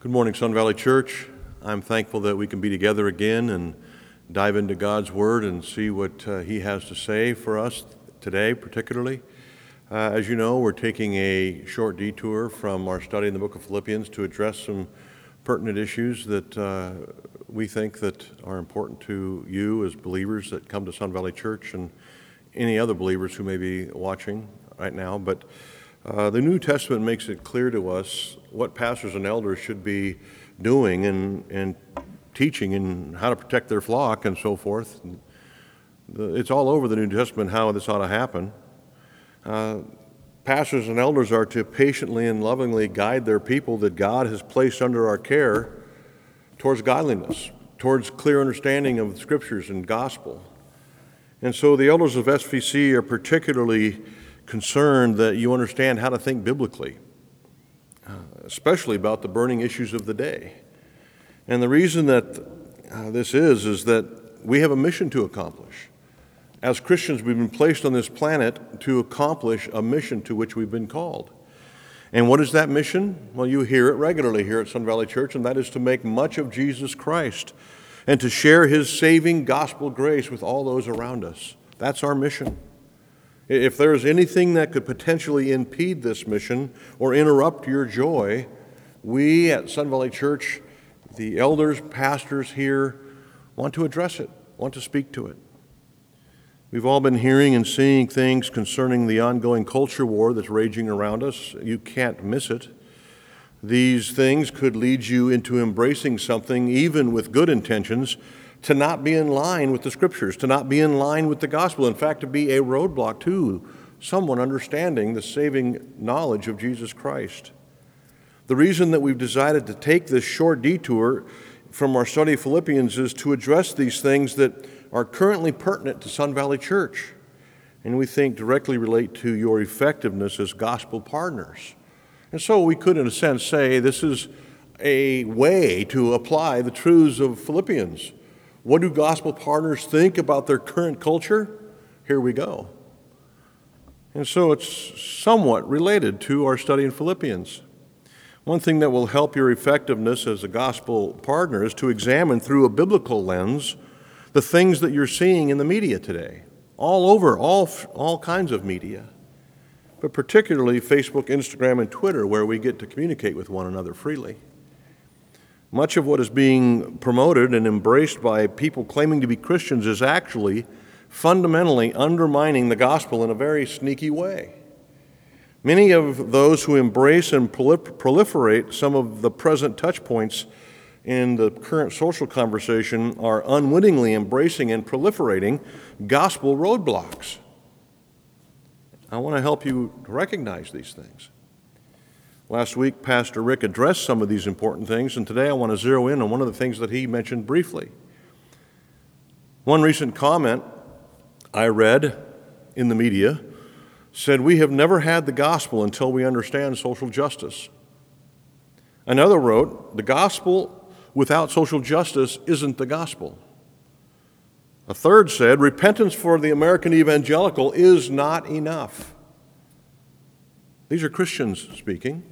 Good morning, Sun Valley Church. I'm thankful that we can be together again and dive into God's Word and see what uh, He has to say for us today, particularly. Uh, as you know, we're taking a short detour from our study in the book of Philippians to address some pertinent issues that uh, we think that are important to you as believers that come to Sun Valley Church and any other believers who may be watching right now. But uh, the New Testament makes it clear to us what pastors and elders should be doing and, and teaching and how to protect their flock and so forth. It's all over the New Testament how this ought to happen. Uh, pastors and elders are to patiently and lovingly guide their people that God has placed under our care towards godliness, towards clear understanding of the scriptures and gospel. And so the elders of SVC are particularly concerned that you understand how to think biblically, especially about the burning issues of the day. And the reason that uh, this is, is that we have a mission to accomplish. As Christians, we've been placed on this planet to accomplish a mission to which we've been called. And what is that mission? Well, you hear it regularly here at Sun Valley Church, and that is to make much of Jesus Christ and to share his saving gospel grace with all those around us. That's our mission. If there's anything that could potentially impede this mission or interrupt your joy, we at Sun Valley Church, the elders, pastors here, want to address it, want to speak to it. We've all been hearing and seeing things concerning the ongoing culture war that's raging around us. You can't miss it. These things could lead you into embracing something, even with good intentions, to not be in line with the scriptures, to not be in line with the gospel, in fact, to be a roadblock to someone understanding the saving knowledge of Jesus Christ. The reason that we've decided to take this short detour from our study of Philippians is to address these things that are currently pertinent to Sun Valley Church, and we think directly relate to your effectiveness as gospel partners. And so we could, in a sense, say this is a way to apply the truths of Philippians what do gospel partners think about their current culture? Here we go. And so it's somewhat related to our study in Philippians. One thing that will help your effectiveness as a gospel partner is to examine through a biblical lens the things that you're seeing in the media today, all over, all, all kinds of media, but particularly Facebook, Instagram, and Twitter, where we get to communicate with one another freely. Much of what is being promoted and embraced by people claiming to be Christians is actually fundamentally undermining the gospel in a very sneaky way. Many of those who embrace and proliferate some of the present touch points in the current social conversation are unwittingly embracing and proliferating gospel roadblocks. I want to help you recognize these things. Last week, Pastor Rick addressed some of these important things, and today I want to zero in on one of the things that he mentioned briefly. One recent comment I read in the media said, We have never had the gospel until we understand social justice. Another wrote, The gospel without social justice isn't the gospel. A third said, Repentance for the American evangelical is not enough. These are Christians speaking.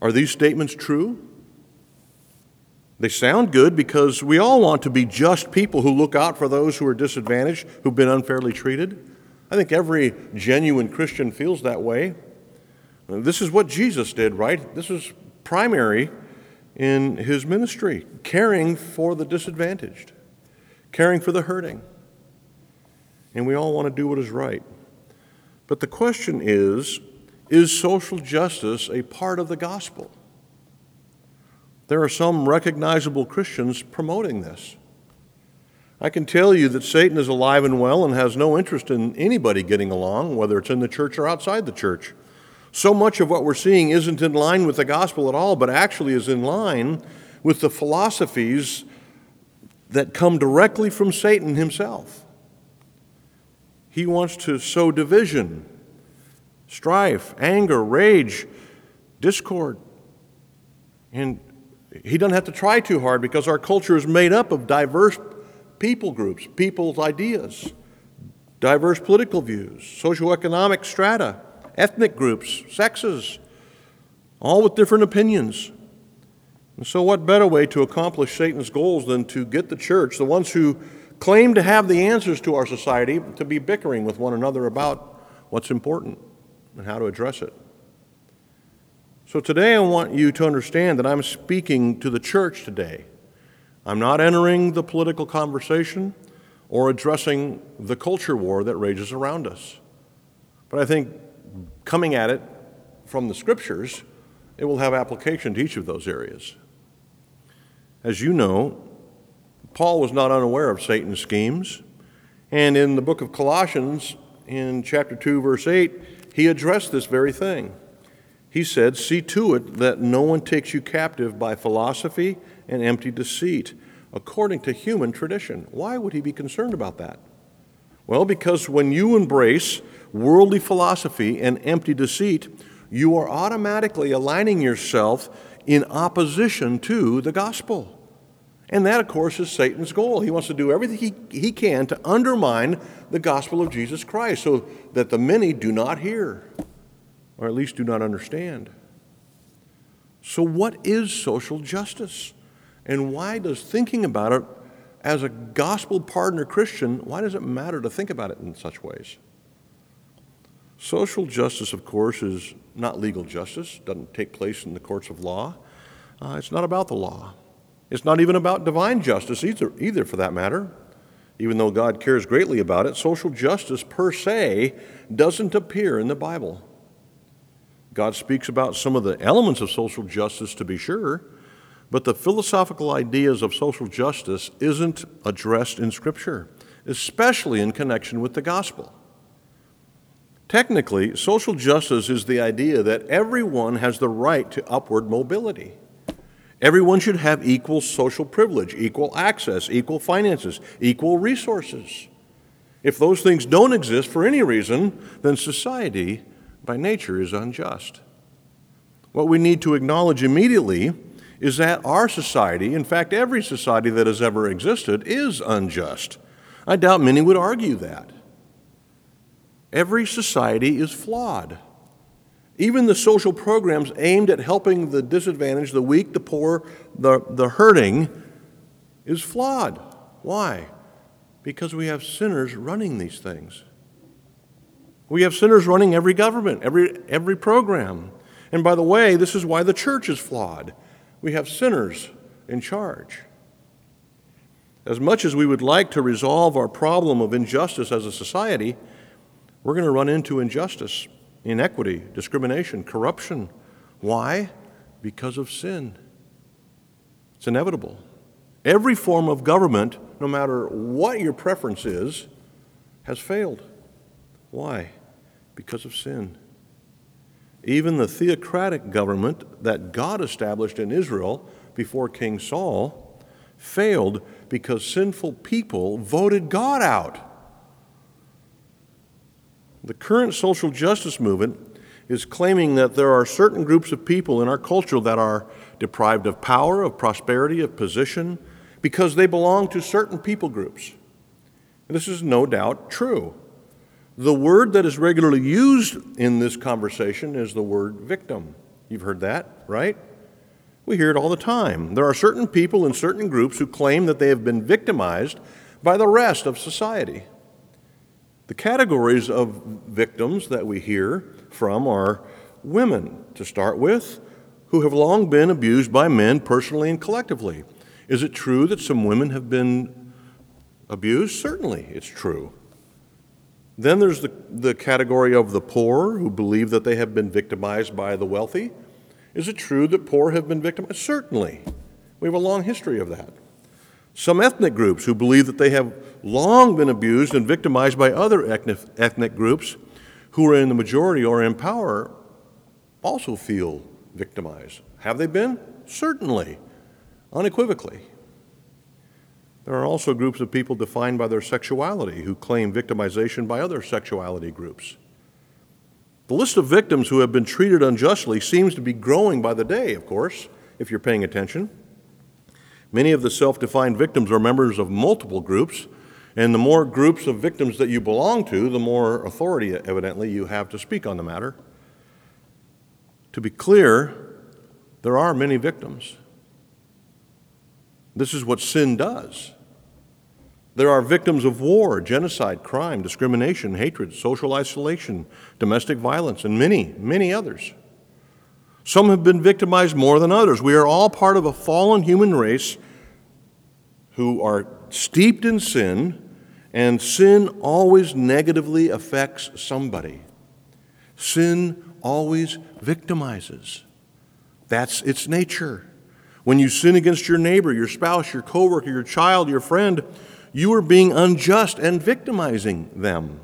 Are these statements true? They sound good because we all want to be just people who look out for those who are disadvantaged, who've been unfairly treated. I think every genuine Christian feels that way. This is what Jesus did, right? This is primary in his ministry caring for the disadvantaged, caring for the hurting. And we all want to do what is right. But the question is is social justice a part of the gospel? There are some recognizable Christians promoting this. I can tell you that Satan is alive and well and has no interest in anybody getting along, whether it's in the church or outside the church. So much of what we're seeing isn't in line with the gospel at all, but actually is in line with the philosophies that come directly from Satan himself. He wants to sow division strife, anger, rage, discord. And he doesn't have to try too hard because our culture is made up of diverse people groups, people's ideas, diverse political views, socioeconomic strata, ethnic groups, sexes, all with different opinions. And so, what better way to accomplish Satan's goals than to get the church, the ones who claim to have the answers to our society, to be bickering with one another about what's important and how to address it? So, today I want you to understand that I'm speaking to the church today. I'm not entering the political conversation or addressing the culture war that rages around us. But I think coming at it from the scriptures, it will have application to each of those areas. As you know, Paul was not unaware of Satan's schemes. And in the book of Colossians, in chapter 2, verse 8, he addressed this very thing. He said, See to it that no one takes you captive by philosophy and empty deceit, according to human tradition. Why would he be concerned about that? Well, because when you embrace worldly philosophy and empty deceit, you are automatically aligning yourself in opposition to the gospel. And that, of course, is Satan's goal. He wants to do everything he, he can to undermine the gospel of Jesus Christ so that the many do not hear, or at least do not understand. So, what is social justice? And why does thinking about it as a gospel partner Christian, why does it matter to think about it in such ways? Social justice, of course, is not legal justice, doesn't take place in the courts of law. Uh, it's not about the law. It's not even about divine justice either, either, for that matter. Even though God cares greatly about it, social justice per se doesn't appear in the Bible. God speaks about some of the elements of social justice, to be sure, but the philosophical ideas of social justice isn't addressed in Scripture, especially in connection with the gospel. Technically, social justice is the idea that everyone has the right to upward mobility. Everyone should have equal social privilege, equal access, equal finances, equal resources. If those things don't exist for any reason, then society by nature is unjust. What we need to acknowledge immediately is that our society, in fact, every society that has ever existed, is unjust. I doubt many would argue that. Every society is flawed. Even the social programs aimed at helping the disadvantaged, the weak, the poor, the, the hurting, is flawed. Why? Because we have sinners running these things. We have sinners running every government, every, every program. And by the way, this is why the church is flawed. We have sinners in charge. As much as we would like to resolve our problem of injustice as a society, we're going to run into injustice inequity, discrimination, corruption. Why? Because of sin. It's inevitable. Every form of government, no matter what your preference is, has failed. Why? Because of sin. Even the theocratic government that God established in Israel before King Saul failed because sinful people voted God out. The current social justice movement is claiming that there are certain groups of people in our culture that are deprived of power, of prosperity, of position, because they belong to certain people groups. And this is no doubt true. The word that is regularly used in this conversation is the word victim. You've heard that, right? We hear it all the time. There are certain people in certain groups who claim that they have been victimized by the rest of society. The categories of victims that we hear from are women, to start with, who have long been abused by men personally and collectively. Is it true that some women have been abused? Certainly, it's true. Then there's the, the category of the poor who believe that they have been victimized by the wealthy. Is it true that poor have been victimized? Certainly. We have a long history of that. Some ethnic groups who believe that they have long been abused and victimized by other ethnic groups who are in the majority or in power also feel victimized. Have they been? Certainly, unequivocally. There are also groups of people defined by their sexuality who claim victimization by other sexuality groups. The list of victims who have been treated unjustly seems to be growing by the day, of course, if you're paying attention. Many of the self defined victims are members of multiple groups, and the more groups of victims that you belong to, the more authority, evidently, you have to speak on the matter. To be clear, there are many victims. This is what sin does. There are victims of war, genocide, crime, discrimination, hatred, social isolation, domestic violence, and many, many others. Some have been victimized more than others. We are all part of a fallen human race who are steeped in sin, and sin always negatively affects somebody. Sin always victimizes. That's its nature. When you sin against your neighbor, your spouse, your coworker, your child, your friend, you are being unjust and victimizing them.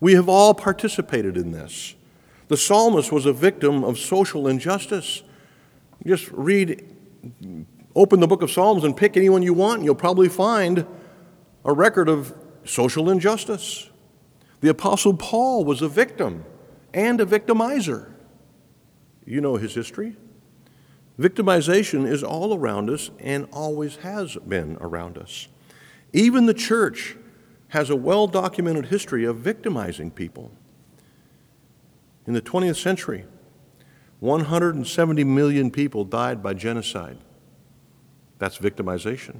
We have all participated in this. The psalmist was a victim of social injustice. Just read, open the book of Psalms and pick anyone you want, and you'll probably find a record of social injustice. The Apostle Paul was a victim and a victimizer. You know his history. Victimization is all around us and always has been around us. Even the church has a well documented history of victimizing people. In the 20th century, 170 million people died by genocide. That's victimization.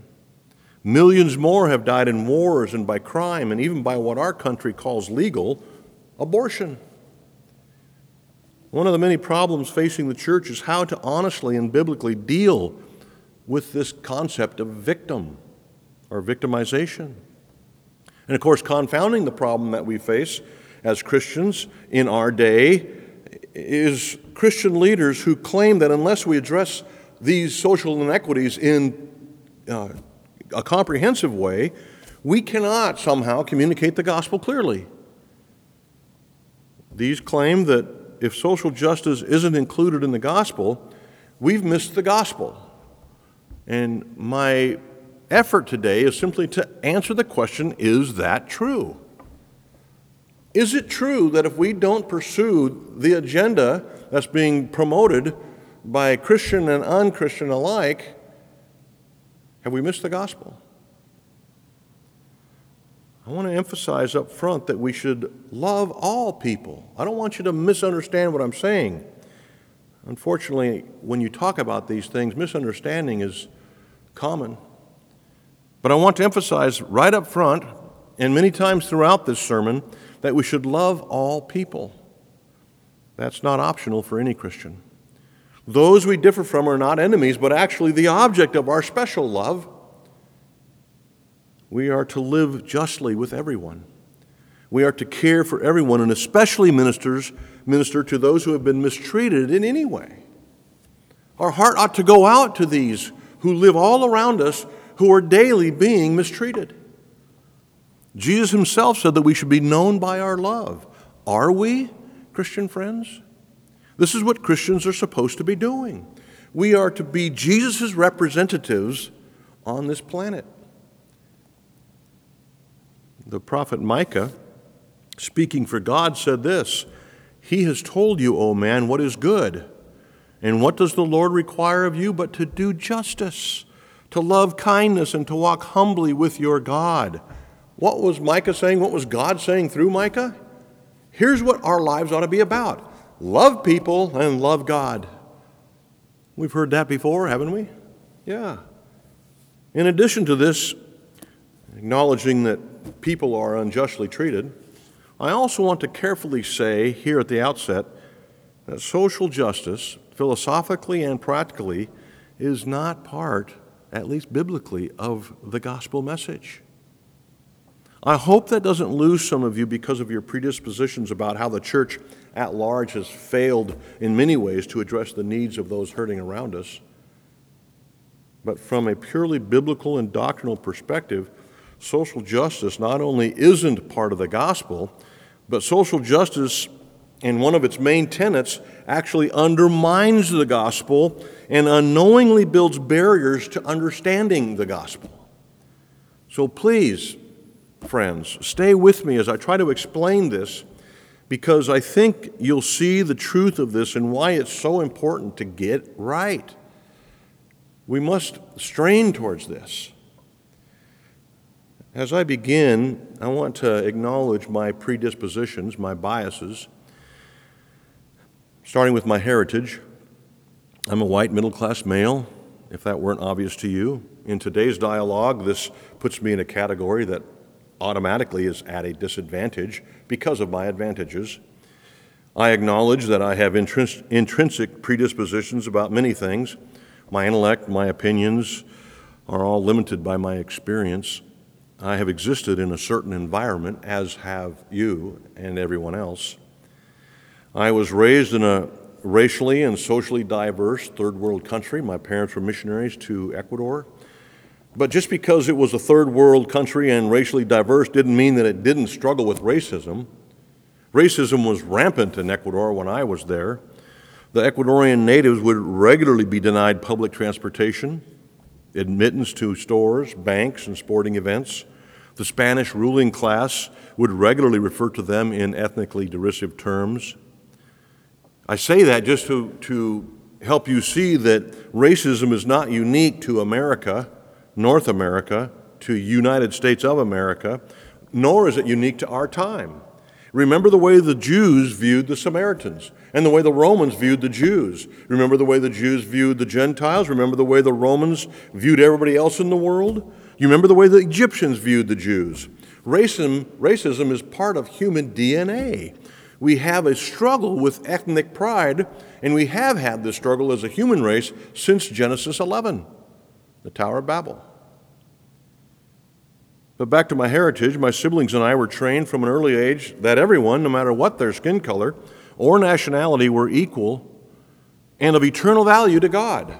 Millions more have died in wars and by crime, and even by what our country calls legal abortion. One of the many problems facing the church is how to honestly and biblically deal with this concept of victim or victimization. And of course, confounding the problem that we face as Christians in our day is Christian leaders who claim that unless we address these social inequities in uh, a comprehensive way, we cannot somehow communicate the gospel clearly. These claim that if social justice isn't included in the gospel, we've missed the gospel. And my effort today is simply to answer the question is that true? Is it true that if we don't pursue the agenda that's being promoted by Christian and unchristian alike, have we missed the gospel? I want to emphasize up front that we should love all people. I don't want you to misunderstand what I'm saying. Unfortunately, when you talk about these things, misunderstanding is common. But I want to emphasize right up front, and many times throughout this sermon, that we should love all people. That's not optional for any Christian. Those we differ from are not enemies, but actually the object of our special love. We are to live justly with everyone. We are to care for everyone, and especially ministers minister to those who have been mistreated in any way. Our heart ought to go out to these who live all around us who are daily being mistreated. Jesus himself said that we should be known by our love. Are we, Christian friends? This is what Christians are supposed to be doing. We are to be Jesus' representatives on this planet. The prophet Micah, speaking for God, said this He has told you, O man, what is good. And what does the Lord require of you but to do justice, to love kindness, and to walk humbly with your God? What was Micah saying? What was God saying through Micah? Here's what our lives ought to be about love people and love God. We've heard that before, haven't we? Yeah. In addition to this, acknowledging that people are unjustly treated, I also want to carefully say here at the outset that social justice, philosophically and practically, is not part, at least biblically, of the gospel message. I hope that doesn't lose some of you because of your predispositions about how the church at large has failed in many ways to address the needs of those hurting around us. But from a purely biblical and doctrinal perspective, social justice not only isn't part of the gospel, but social justice and one of its main tenets actually undermines the gospel and unknowingly builds barriers to understanding the gospel. So please, friends, stay with me as I try to explain this because I think you'll see the truth of this and why it's so important to get right. We must strain towards this. As I begin, I want to acknowledge my predispositions, my biases, starting with my heritage. I'm a white middle class male, if that weren't obvious to you. In today's dialogue, this puts me in a category that automatically is at a disadvantage because of my advantages. I acknowledge that I have intrinsic predispositions about many things. My intellect, my opinions are all limited by my experience. I have existed in a certain environment, as have you and everyone else. I was raised in a racially and socially diverse third world country. My parents were missionaries to Ecuador. But just because it was a third world country and racially diverse didn't mean that it didn't struggle with racism. Racism was rampant in Ecuador when I was there. The Ecuadorian natives would regularly be denied public transportation admittance to stores, banks, and sporting events. The Spanish ruling class would regularly refer to them in ethnically derisive terms. I say that just to, to help you see that racism is not unique to America, North America, to United States of America, nor is it unique to our time. Remember the way the Jews viewed the Samaritans and the way the Romans viewed the Jews. Remember the way the Jews viewed the Gentiles. Remember the way the Romans viewed everybody else in the world. You remember the way the Egyptians viewed the Jews. Racism, racism is part of human DNA. We have a struggle with ethnic pride, and we have had this struggle as a human race since Genesis 11, the Tower of Babel. But back to my heritage, my siblings and I were trained from an early age that everyone, no matter what their skin color or nationality, were equal and of eternal value to God.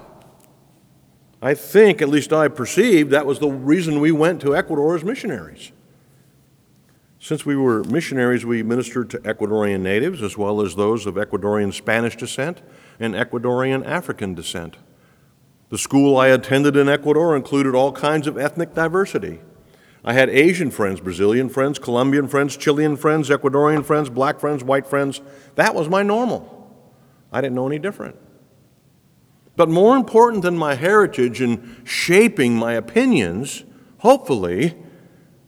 I think, at least I perceived, that was the reason we went to Ecuador as missionaries. Since we were missionaries, we ministered to Ecuadorian natives as well as those of Ecuadorian Spanish descent and Ecuadorian African descent. The school I attended in Ecuador included all kinds of ethnic diversity. I had Asian friends, Brazilian friends, Colombian friends, Chilean friends, Ecuadorian friends, black friends, white friends. That was my normal. I didn't know any different. But more important than my heritage in shaping my opinions, hopefully,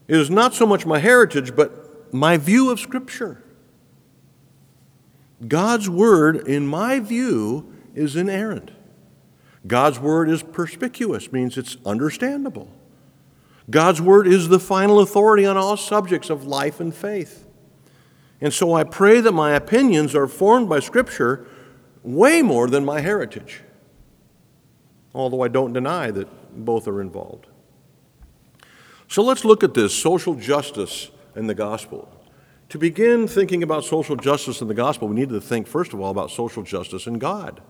is not so much my heritage, but my view of Scripture. God's Word, in my view, is inerrant. God's Word is perspicuous, means it's understandable. God's Word is the final authority on all subjects of life and faith. And so I pray that my opinions are formed by Scripture way more than my heritage, although I don't deny that both are involved. So let's look at this social justice in the gospel. To begin thinking about social justice in the gospel, we need to think, first of all, about social justice in God.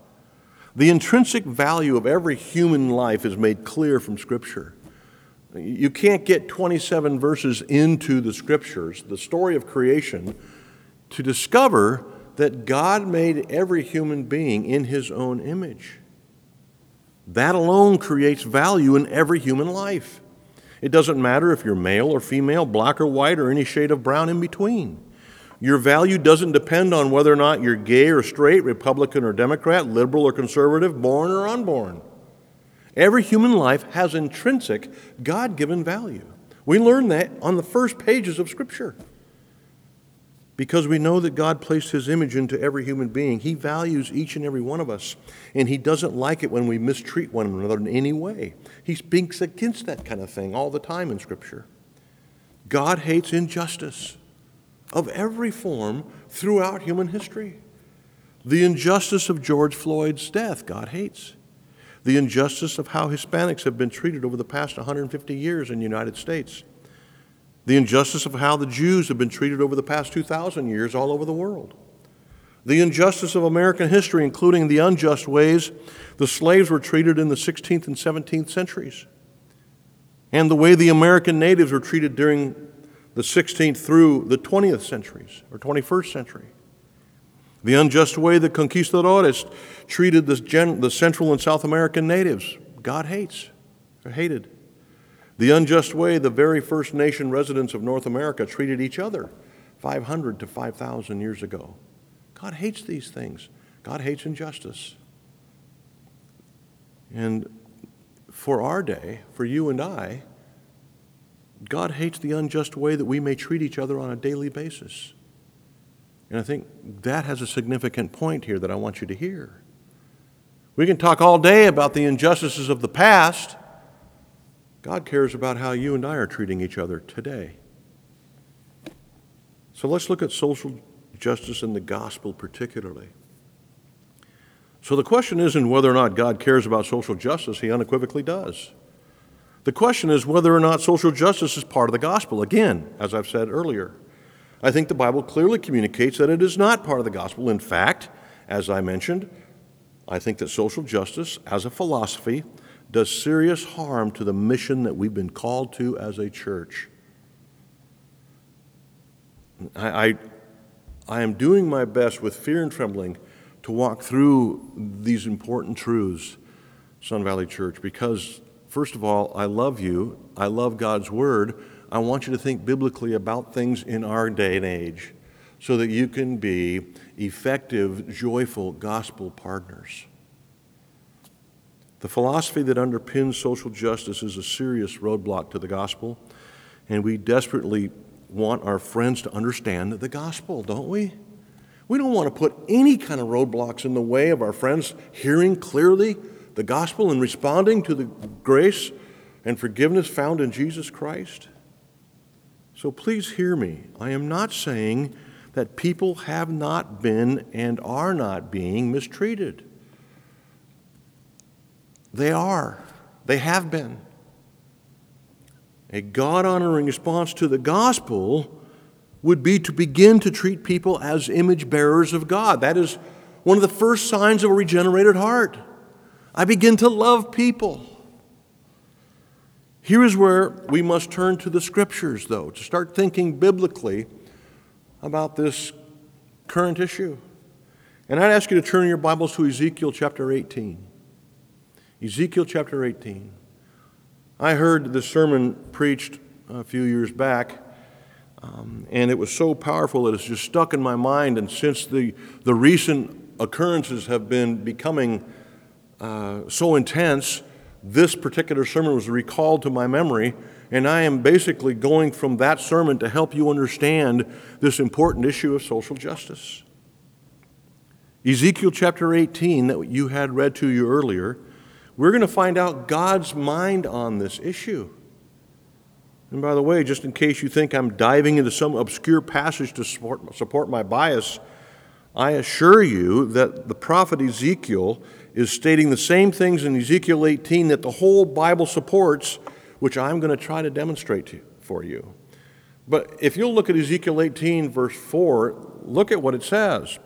The intrinsic value of every human life is made clear from Scripture. You can't get 27 verses into the scriptures, the story of creation, to discover that God made every human being in his own image. That alone creates value in every human life. It doesn't matter if you're male or female, black or white, or any shade of brown in between. Your value doesn't depend on whether or not you're gay or straight, Republican or Democrat, liberal or conservative, born or unborn. Every human life has intrinsic, God given value. We learn that on the first pages of Scripture. Because we know that God placed His image into every human being. He values each and every one of us, and He doesn't like it when we mistreat one another in any way. He speaks against that kind of thing all the time in Scripture. God hates injustice of every form throughout human history. The injustice of George Floyd's death, God hates the injustice of how Hispanics have been treated over the past 150 years in the United States, the injustice of how the Jews have been treated over the past 2,000 years all over the world, the injustice of American history, including the unjust ways the slaves were treated in the 16th and 17th centuries, and the way the American natives were treated during the 16th through the 20th centuries or 21st century the unjust way the conquistadores treated the, gen- the Central and South American natives. God hates. They're hated. The unjust way the very first nation residents of North America treated each other 500 to 5,000 years ago. God hates these things. God hates injustice. And for our day, for you and I, God hates the unjust way that we may treat each other on a daily basis. And I think that has a significant point here that I want you to hear. We can talk all day about the injustices of the past. God cares about how you and I are treating each other today. So let's look at social justice in the gospel particularly. So the question isn't whether or not God cares about social justice, He unequivocally does. The question is whether or not social justice is part of the gospel. Again, as I've said earlier, I think the Bible clearly communicates that it is not part of the gospel. In fact, as I mentioned, I think that social justice as a philosophy does serious harm to the mission that we've been called to as a church. I, I, I am doing my best with fear and trembling to walk through these important truths, Sun Valley Church, because, first of all, I love you. I love God's Word. I want you to think biblically about things in our day and age so that you can be effective, joyful gospel partners. The philosophy that underpins social justice is a serious roadblock to the gospel, and we desperately want our friends to understand the gospel, don't we? We don't want to put any kind of roadblocks in the way of our friends hearing clearly the gospel and responding to the grace and forgiveness found in Jesus Christ. So please hear me. I am not saying that people have not been and are not being mistreated. They are, they have been. A God honoring response to the gospel would be to begin to treat people as image bearers of God. That is one of the first signs of a regenerated heart. I begin to love people. Here is where we must turn to the scriptures, though, to start thinking biblically about this current issue. And I'd ask you to turn your Bibles to Ezekiel chapter 18. Ezekiel chapter 18. I heard this sermon preached a few years back um, and it was so powerful that it's just stuck in my mind. And since the, the recent occurrences have been becoming uh, so intense, this particular sermon was recalled to my memory. And I am basically going from that sermon to help you understand this important issue of social justice. Ezekiel chapter 18, that you had read to you earlier, we're going to find out God's mind on this issue. And by the way, just in case you think I'm diving into some obscure passage to support, support my bias, I assure you that the prophet Ezekiel is stating the same things in Ezekiel 18 that the whole Bible supports, which I'm going to try to demonstrate to, for you. But if you'll look at Ezekiel 18, verse 4, look at what it says.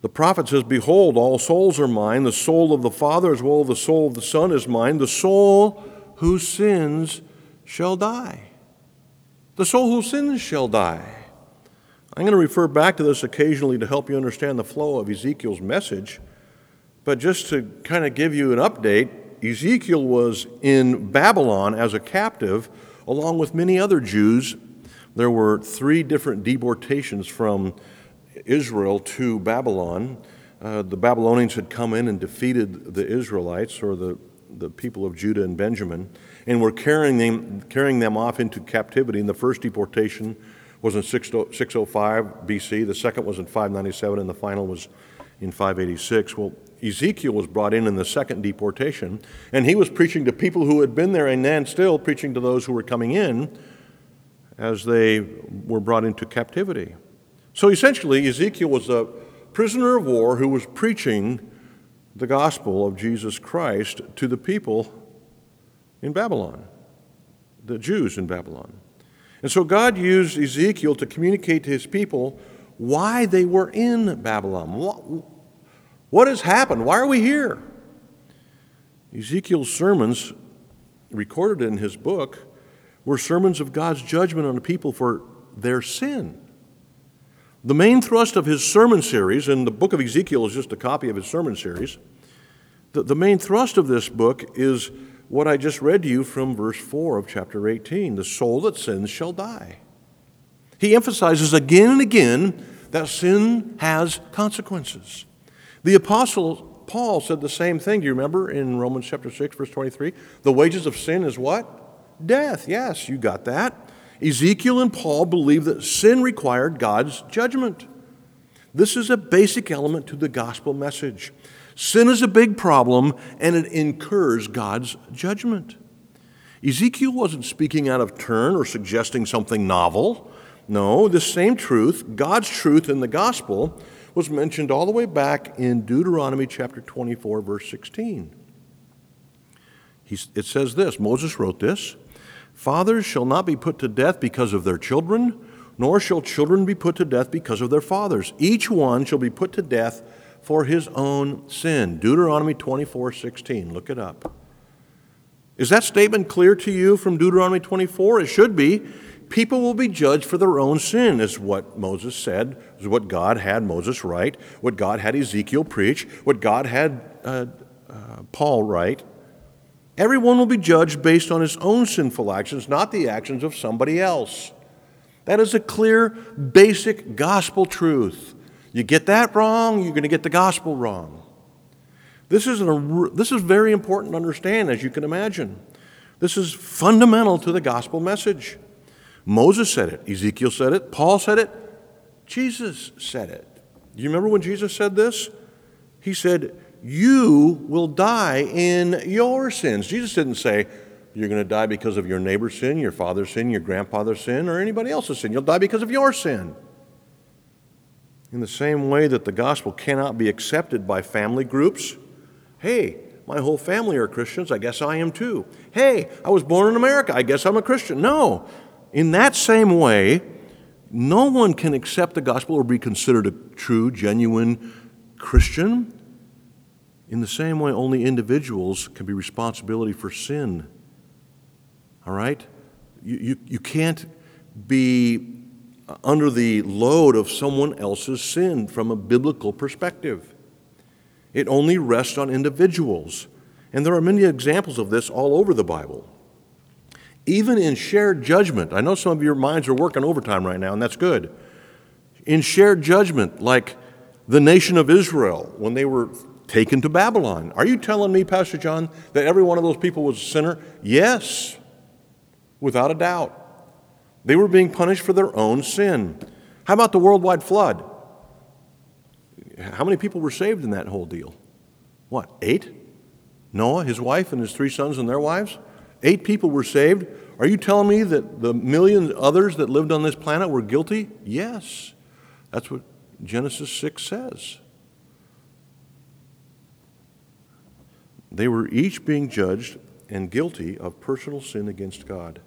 The prophet says, Behold, all souls are mine. The soul of the Father as well as the soul of the Son is mine. The soul whose sins shall die. The soul whose sins shall die. I'm going to refer back to this occasionally to help you understand the flow of Ezekiel's message. But just to kind of give you an update, Ezekiel was in Babylon as a captive along with many other Jews. There were three different deportations from Israel to Babylon. Uh, the Babylonians had come in and defeated the Israelites or the the people of Judah and Benjamin, and were carrying them, carrying them off into captivity. And the first deportation was in 605 BC, the second was in 597, and the final was in 586. Well, Ezekiel was brought in in the second deportation, and he was preaching to people who had been there and then still preaching to those who were coming in as they were brought into captivity. So essentially, Ezekiel was a prisoner of war who was preaching the gospel of Jesus Christ to the people in Babylon, the Jews in Babylon. And so God used Ezekiel to communicate to his people why they were in Babylon. What, what has happened? Why are we here? Ezekiel's sermons, recorded in his book, were sermons of God's judgment on the people for their sin. The main thrust of his sermon series, and the book of Ezekiel is just a copy of his sermon series, the, the main thrust of this book is what I just read to you from verse 4 of chapter 18 the soul that sins shall die. He emphasizes again and again that sin has consequences. The apostle Paul said the same thing. Do you remember in Romans chapter 6, verse 23? The wages of sin is what? Death. Yes, you got that. Ezekiel and Paul believed that sin required God's judgment. This is a basic element to the gospel message. Sin is a big problem, and it incurs God's judgment. Ezekiel wasn't speaking out of turn or suggesting something novel. No, the same truth, God's truth in the gospel, was mentioned all the way back in Deuteronomy chapter 24, verse 16. it says this Moses wrote this Fathers shall not be put to death because of their children, nor shall children be put to death because of their fathers. Each one shall be put to death for his own sin. Deuteronomy 24, 16. Look it up. Is that statement clear to you from Deuteronomy 24? It should be people will be judged for their own sin, is what Moses said, is what God had Moses write, what God had Ezekiel preach, what God had uh, uh, Paul write. Everyone will be judged based on his own sinful actions, not the actions of somebody else. That is a clear, basic gospel truth. You get that wrong, you're going to get the gospel wrong. This is, a, this is very important to understand, as you can imagine. This is fundamental to the gospel message. Moses said it, Ezekiel said it, Paul said it, Jesus said it. Do you remember when Jesus said this? He said, You will die in your sins. Jesus didn't say, You're going to die because of your neighbor's sin, your father's sin, your grandfather's sin, or anybody else's sin. You'll die because of your sin. In the same way that the gospel cannot be accepted by family groups, hey, my whole family are Christians, I guess I am too. Hey, I was born in America, I guess I'm a Christian. No, in that same way, no one can accept the gospel or be considered a true, genuine Christian. In the same way, only individuals can be responsibility for sin. All right? You, you, you can't be under the load of someone else's sin from a biblical perspective. It only rests on individuals. And there are many examples of this all over the Bible even in shared judgment, I know some of your minds are working overtime right now, and that's good. In shared judgment, like the nation of Israel when they were taken to Babylon. Are you telling me, Pastor John, that every one of those people was a sinner? Yes, without a doubt. They were being punished for their own sin. How about the worldwide flood? How many people were saved in that whole deal? What, eight? Noah, his wife, and his three sons and their wives? Eight people were saved. Are you telling me that the millions others that lived on this planet were guilty? Yes. That's what Genesis 6 says. They were each being judged and guilty of personal sin against God.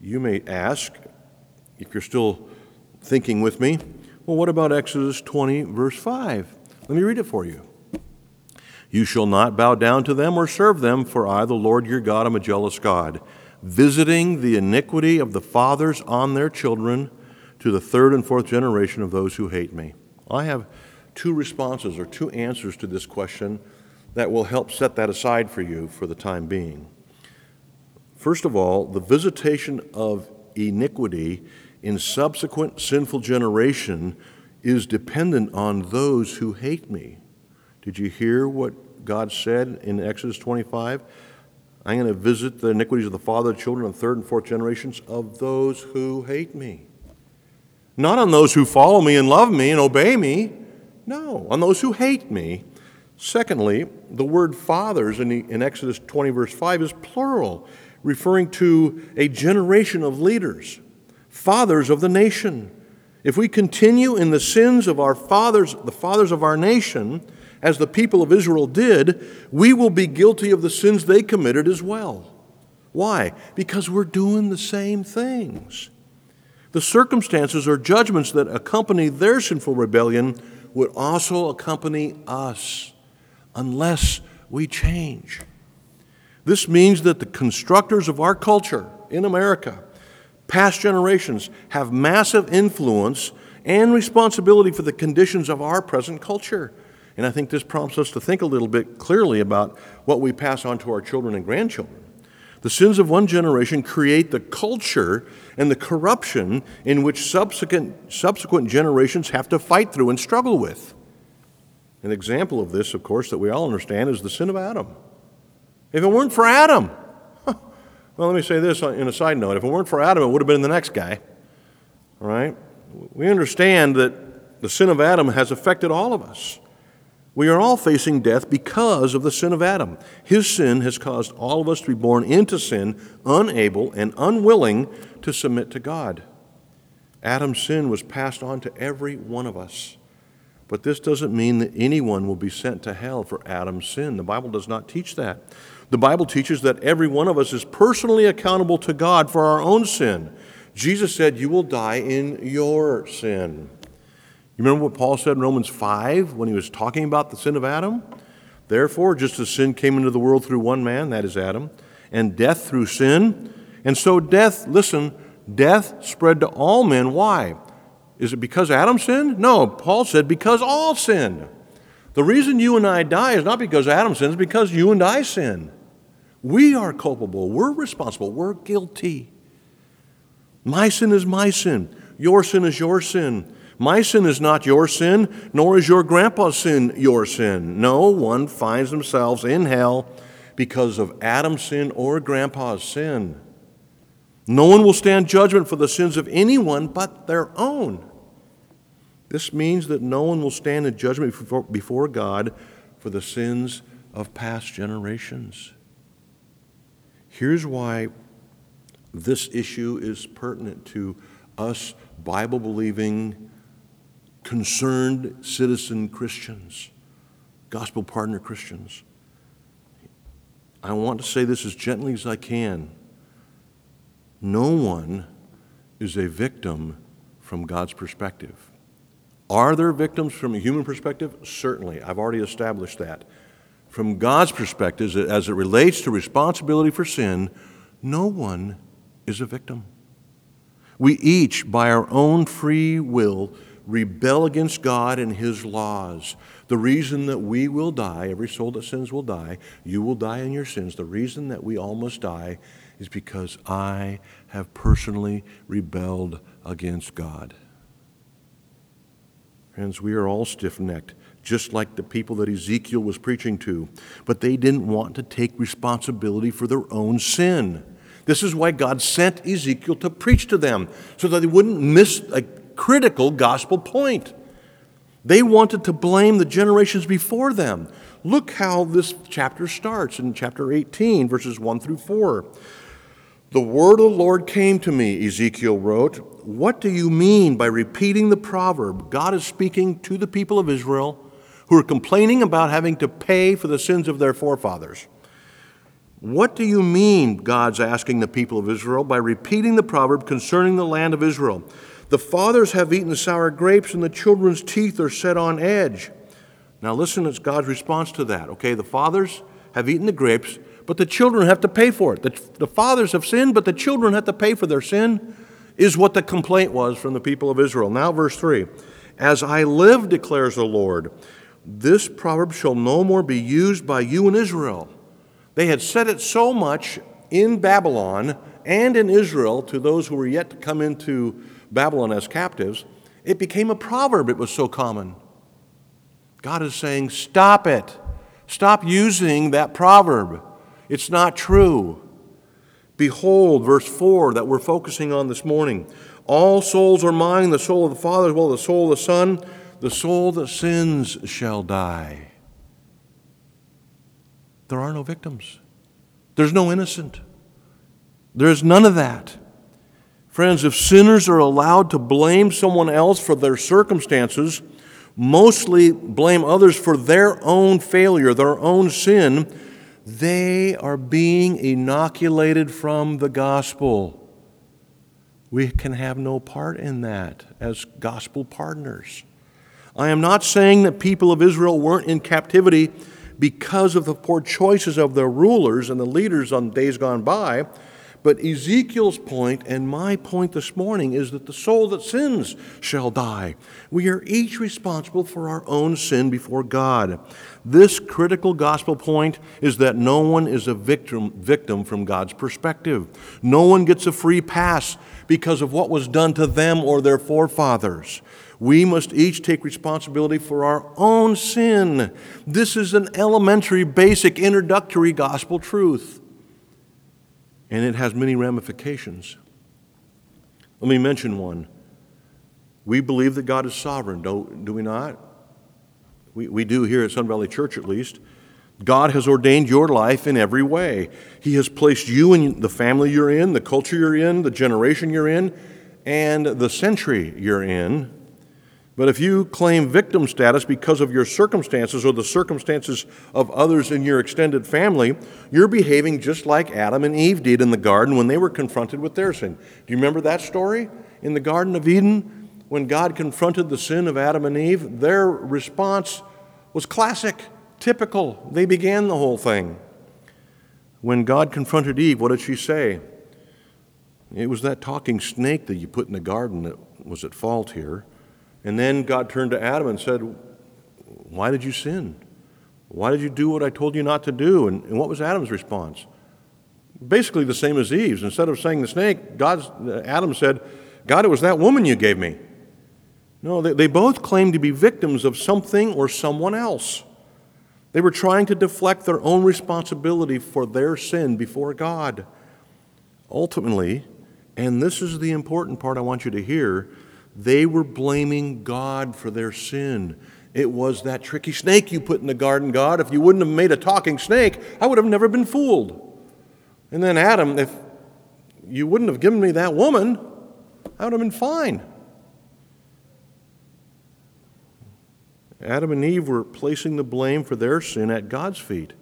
You may ask, if you're still thinking with me, well, what about Exodus 20, verse 5? Let me read it for you. You shall not bow down to them or serve them, for I, the Lord your God, am a jealous God, visiting the iniquity of the fathers on their children to the third and fourth generation of those who hate me. I have two responses or two answers to this question that will help set that aside for you for the time being. First of all, the visitation of iniquity in subsequent sinful generation is dependent on those who hate me. Did you hear what God said in Exodus 25? I'm going to visit the iniquities of the father, children, and third and fourth generations of those who hate me. Not on those who follow me and love me and obey me. No, on those who hate me. Secondly, the word fathers in, the, in Exodus 20, verse 5, is plural, referring to a generation of leaders, fathers of the nation. If we continue in the sins of our fathers, the fathers of our nation, as the people of Israel did, we will be guilty of the sins they committed as well. Why? Because we're doing the same things. The circumstances or judgments that accompany their sinful rebellion would also accompany us unless we change. This means that the constructors of our culture in America, past generations, have massive influence and responsibility for the conditions of our present culture. And I think this prompts us to think a little bit clearly about what we pass on to our children and grandchildren. The sins of one generation create the culture and the corruption in which subsequent, subsequent generations have to fight through and struggle with. An example of this, of course, that we all understand is the sin of Adam. If it weren't for Adam, well, let me say this in a side note if it weren't for Adam, it would have been the next guy. All right? We understand that The sin of Adam has affected all of us. We are all facing death because of the sin of Adam. His sin has caused all of us to be born into sin, unable and unwilling to submit to God. Adam's sin was passed on to every one of us. But this doesn't mean that anyone will be sent to hell for Adam's sin. The Bible does not teach that. The Bible teaches that every one of us is personally accountable to God for our own sin. Jesus said, You will die in your sin. You remember what Paul said in Romans 5 when he was talking about the sin of Adam? Therefore, just as sin came into the world through one man, that is Adam, and death through sin, and so death, listen, death spread to all men. Why? Is it because Adam sinned? No, Paul said because all sin. The reason you and I die is not because Adam sins, because you and I sin. We are culpable. We're responsible. We're guilty. My sin is my sin. Your sin is your sin. My sin is not your sin, nor is your grandpa's sin your sin. No one finds themselves in hell because of Adam's sin or grandpa's sin. No one will stand judgment for the sins of anyone but their own. This means that no one will stand in judgment before God for the sins of past generations. Here's why this issue is pertinent to us Bible believing, concerned citizen Christians, gospel partner Christians. I want to say this as gently as I can. No one is a victim from God's perspective. Are there victims from a human perspective? Certainly. I've already established that. From God's perspective, as it relates to responsibility for sin, no one is a victim. We each, by our own free will, rebel against God and His laws. The reason that we will die, every soul that sins will die, you will die in your sins. The reason that we all must die is because I have personally rebelled against God. Friends, we are all stiff necked, just like the people that Ezekiel was preaching to, but they didn't want to take responsibility for their own sin. This is why God sent Ezekiel to preach to them, so that they wouldn't miss a critical gospel point. They wanted to blame the generations before them. Look how this chapter starts in chapter 18, verses 1 through 4. The word of the Lord came to me, Ezekiel wrote. What do you mean by repeating the proverb? God is speaking to the people of Israel who are complaining about having to pay for the sins of their forefathers. What do you mean, God's asking the people of Israel, by repeating the proverb concerning the land of Israel? The fathers have eaten sour grapes, and the children's teeth are set on edge. Now, listen, it's God's response to that. Okay, the fathers have eaten the grapes, but the children have to pay for it. The, the fathers have sinned, but the children have to pay for their sin, is what the complaint was from the people of Israel. Now, verse 3 As I live, declares the Lord, this proverb shall no more be used by you in Israel. They had said it so much in Babylon and in Israel to those who were yet to come into Babylon as captives, it became a proverb. It was so common. God is saying, Stop it. Stop using that proverb. It's not true. Behold, verse 4 that we're focusing on this morning. All souls are mine, the soul of the Father as well as the soul of the Son. The soul that sins shall die. There are no victims. There's no innocent. There's none of that. Friends, if sinners are allowed to blame someone else for their circumstances, mostly blame others for their own failure, their own sin, they are being inoculated from the gospel. We can have no part in that as gospel partners. I am not saying that people of Israel weren't in captivity because of the poor choices of their rulers and the leaders on days gone by. But Ezekiel's point and my point this morning is that the soul that sins shall die. We are each responsible for our own sin before God. This critical gospel point is that no one is a victim, victim from God's perspective. No one gets a free pass because of what was done to them or their forefathers. We must each take responsibility for our own sin. This is an elementary, basic, introductory gospel truth and it has many ramifications. Let me mention one. We believe that God is sovereign, do, do we not? We, we do here at Sun Valley Church, at least. God has ordained your life in every way. He has placed you in the family you're in, the culture you're in, the generation you're in, and the century you're in. But if you claim victim status because of your circumstances or the circumstances of others in your extended family, you're behaving just like Adam and Eve did in the garden when they were confronted with their sin. Do you remember that story in the Garden of Eden? When God confronted the sin of Adam and Eve, their response was classic typical. They began the whole thing. When God confronted Eve, what did she say? It was that talking snake that you put in the garden that was at fault here. And then God turned to Adam and said, Why did you sin? Why did you do what I told you not to do? And, and what was Adam's response? Basically the same as Eve's. Instead of saying the snake, God's, Adam said, God, it was that woman you gave me. No, they, they both claimed to be victims of something or someone else. They were trying to deflect their own responsibility for their sin before God. Ultimately, and this is the important part I want you to hear, they were blaming God for their sin. It was that tricky snake you put in the garden, God. If you wouldn't have made a talking snake, I would have never been fooled. And then, Adam, if you wouldn't have given me that woman, I would have been fine. Adam and Eve were placing the blame for their sin at God's feet.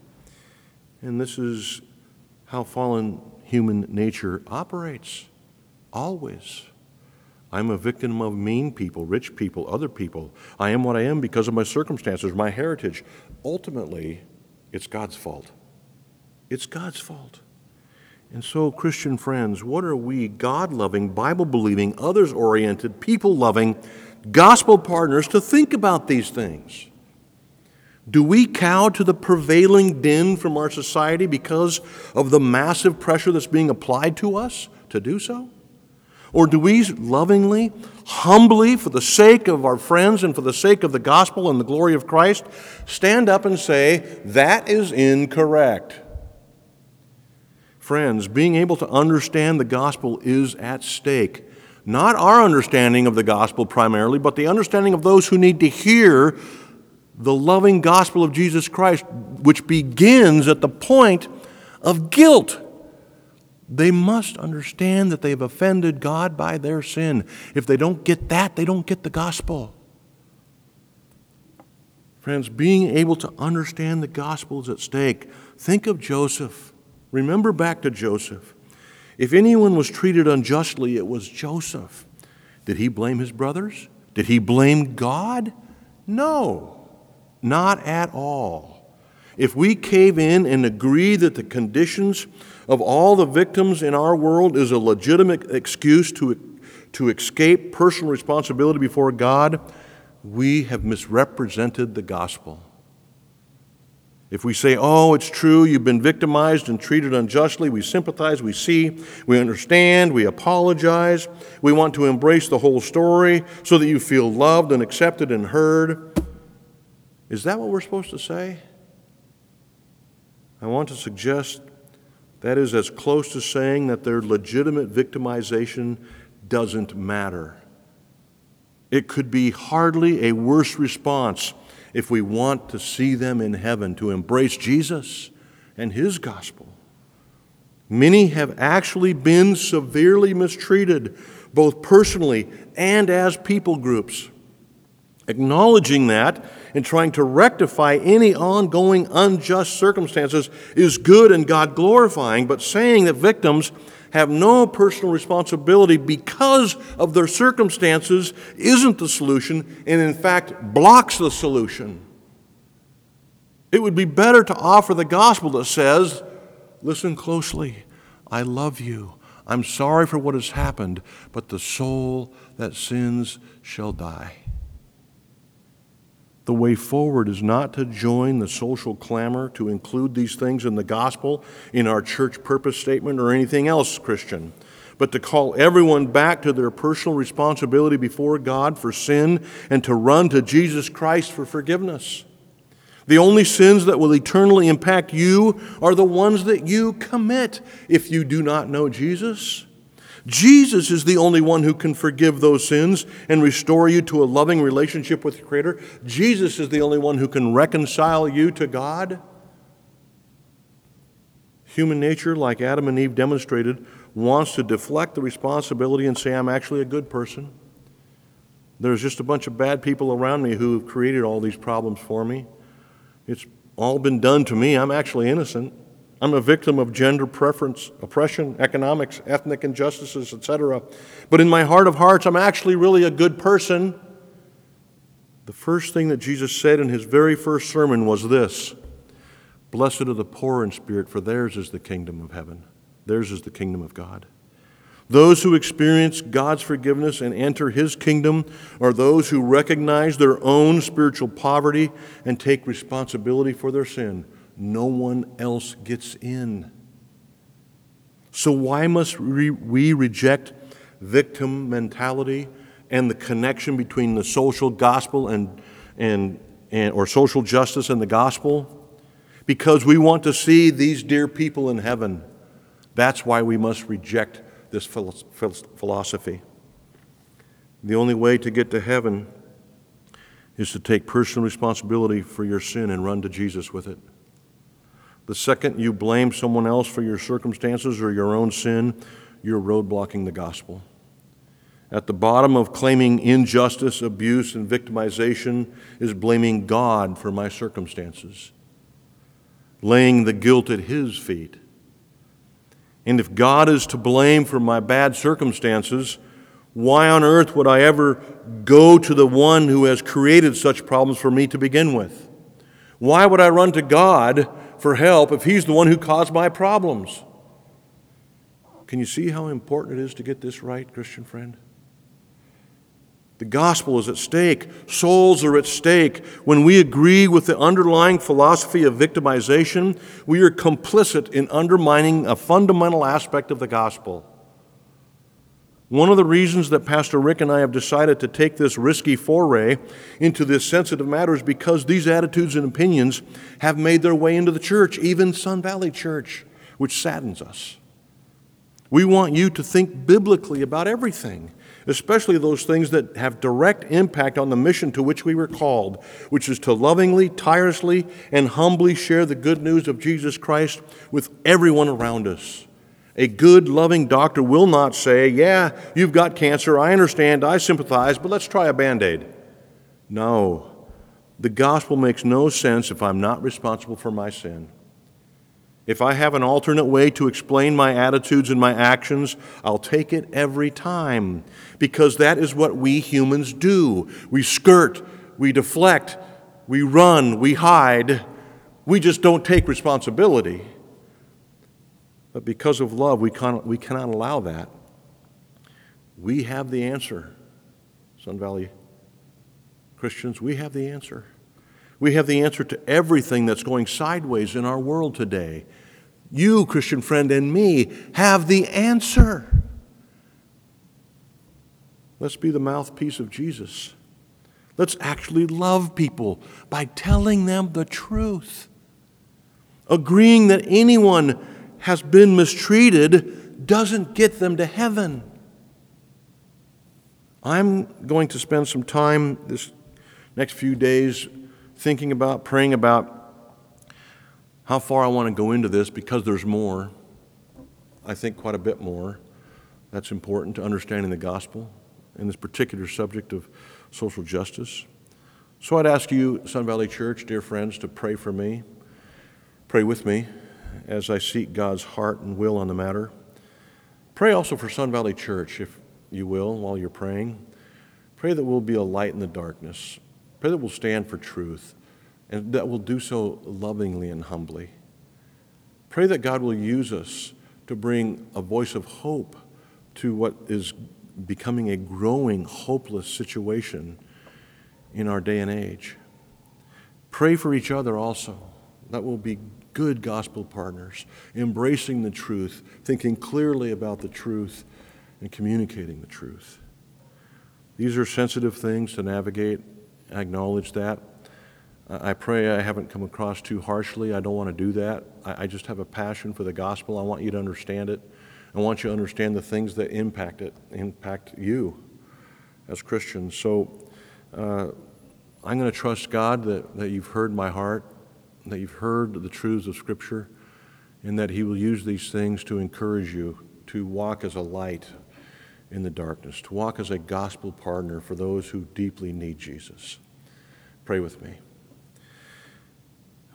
And this is how fallen human nature operates, always. I'm a victim of mean people, rich people, other people. I am what I am because of my circumstances, my heritage. Ultimately, it's God's fault. It's God's fault. And so, Christian friends, what are we, God loving, Bible believing, others oriented, people loving, gospel partners to think about these things. Do we cow to the prevailing din from our society because of the massive pressure that's being applied to us to do so? Or do we lovingly, humbly, for the sake of our friends and for the sake of the gospel and the glory of Christ, stand up and say, that is incorrect? Friends, being able to understand the gospel is at stake not our understanding of the gospel primarily, but the understanding of those who need to hear the loving gospel of Jesus Christ, which begins at the point of guilt. They must understand that they've offended God by their sin. If they don't get that, they don't get the gospel. Friends, being able to understand the gospel is at stake. Think of Joseph. Remember back to Joseph. If anyone was treated unjustly, it was Joseph. Did he blame his brothers? Did he blame God? No, not at all. If we cave in and agree that the conditions of all the victims in our world is a legitimate excuse to, to escape personal responsibility before God, we have misrepresented the gospel. If we say, oh, it's true, you've been victimized and treated unjustly, we sympathize, we see, we understand, we apologize, we want to embrace the whole story so that you feel loved and accepted and heard. Is that what we're supposed to say? I want to suggest that is as close to saying that their legitimate victimization doesn't matter. It could be hardly a worse response if we want to see them in heaven, to embrace Jesus and his gospel. Many have actually been severely mistreated, both personally and as people groups. Acknowledging that and trying to rectify any ongoing unjust circumstances is good and God glorifying, but saying that victims have no personal responsibility because of their circumstances isn't the solution, and in fact blocks the solution. It would be better to offer the gospel that says, Listen closely, I love you. I'm sorry for what has happened, but the soul that sins shall die. The way forward is not to join the social clamor to include these things in the gospel, in our church purpose statement, or anything else Christian, but to call everyone back to their personal responsibility before God for sin and to run to Jesus Christ for forgiveness. The only sins that will eternally impact you are the ones that you commit if you do not know Jesus. Jesus is the only one who can forgive those sins and restore you to a loving relationship with your Creator. Jesus is the only one who can reconcile you to God. Human nature, like Adam and Eve demonstrated, wants to deflect the responsibility and say, I'm actually a good person. There's just a bunch of bad people around me who have created all these problems for me. It's all been done to me. I'm actually innocent. I'm a victim of gender preference, oppression, economics, ethnic injustices, etc. But in my heart of hearts, I'm actually really a good person. The first thing that Jesus said in his very first sermon was this Blessed are the poor in spirit, for theirs is the kingdom of heaven. Theirs is the kingdom of God. Those who experience God's forgiveness and enter his kingdom are those who recognize their own spiritual poverty and take responsibility for their sin. No one else gets in. So, why must we reject victim mentality and the connection between the social gospel and, and, and, or social justice and the gospel? Because we want to see these dear people in heaven. That's why we must reject this philosophy. The only way to get to heaven is to take personal responsibility for your sin and run to Jesus with it. The second you blame someone else for your circumstances or your own sin, you're roadblocking the gospel. At the bottom of claiming injustice, abuse, and victimization is blaming God for my circumstances, laying the guilt at His feet. And if God is to blame for my bad circumstances, why on earth would I ever go to the one who has created such problems for me to begin with? Why would I run to God for help if He's the one who caused my problems? Can you see how important it is to get this right, Christian friend? The gospel is at stake. Souls are at stake. When we agree with the underlying philosophy of victimization, we are complicit in undermining a fundamental aspect of the gospel. One of the reasons that Pastor Rick and I have decided to take this risky foray into this sensitive matter is because these attitudes and opinions have made their way into the church, even Sun Valley Church, which saddens us. We want you to think biblically about everything especially those things that have direct impact on the mission to which we were called, which is to lovingly, tirelessly, and humbly share the good news of Jesus Christ with everyone around us. A good, loving doctor will not say, Yeah, you've got cancer, I understand, I sympathize, but let's try a band aid. No. The gospel makes no sense if I'm not responsible for my sin. If I have an alternate way to explain my attitudes and my actions, I'll take it every time because that is what we humans do. We skirt, we deflect, we run, we hide. We just don't take responsibility. But because of love, we cannot, we cannot allow that. We have the answer, Sun Valley Christians. We have the answer. We have the answer to everything that's going sideways in our world today. You, Christian friend, and me have the answer. Let's be the mouthpiece of Jesus. Let's actually love people by telling them the truth. Agreeing that anyone has been mistreated doesn't get them to heaven. I'm going to spend some time this next few days thinking about, praying about how far I want to go into this because there's more. I think quite a bit more. That's important to understanding the gospel in this particular subject of social justice. So I'd ask you, Sun Valley Church, dear friends, to pray for me. Pray with me as I seek God's heart and will on the matter. Pray also for Sun Valley Church, if you will, while you're praying. Pray that we'll be a light in the darkness. Pray that we'll stand for truth and that we'll do so lovingly and humbly. Pray that God will use us to bring a voice of hope to what is becoming a growing, hopeless situation in our day and age. Pray for each other also. That will be good gospel partners, embracing the truth, thinking clearly about the truth, and communicating the truth. These are sensitive things to navigate. I acknowledge that. I pray I haven't come across too harshly. I don't want to do that. I just have a passion for the gospel. I want you to understand it. I want you to understand the things that impact it, impact you as Christians. So uh, I'm going to trust God that, that you've heard my heart, that you've heard the truths of Scripture, and that He will use these things to encourage you to walk as a light in the darkness, to walk as a gospel partner for those who deeply need Jesus. Pray with me.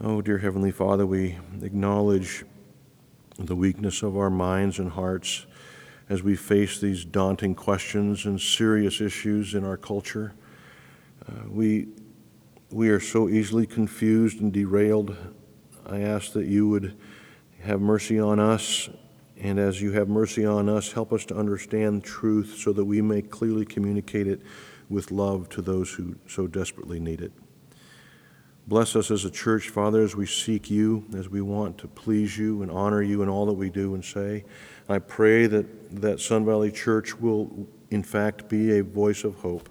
Oh, dear Heavenly Father, we acknowledge the weakness of our minds and hearts as we face these daunting questions and serious issues in our culture. Uh, we, we are so easily confused and derailed. I ask that you would have mercy on us, and as you have mercy on us, help us to understand truth so that we may clearly communicate it with love to those who so desperately need it. Bless us as a church, Father, as we seek you, as we want to please you and honor you in all that we do and say. I pray that, that Sun Valley Church will, in fact, be a voice of hope,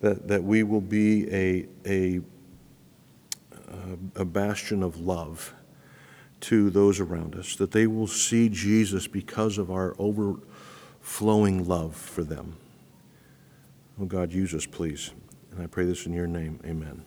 that, that we will be a, a, a bastion of love to those around us, that they will see Jesus because of our overflowing love for them. Oh God, use us, please. And I pray this in your name. Amen.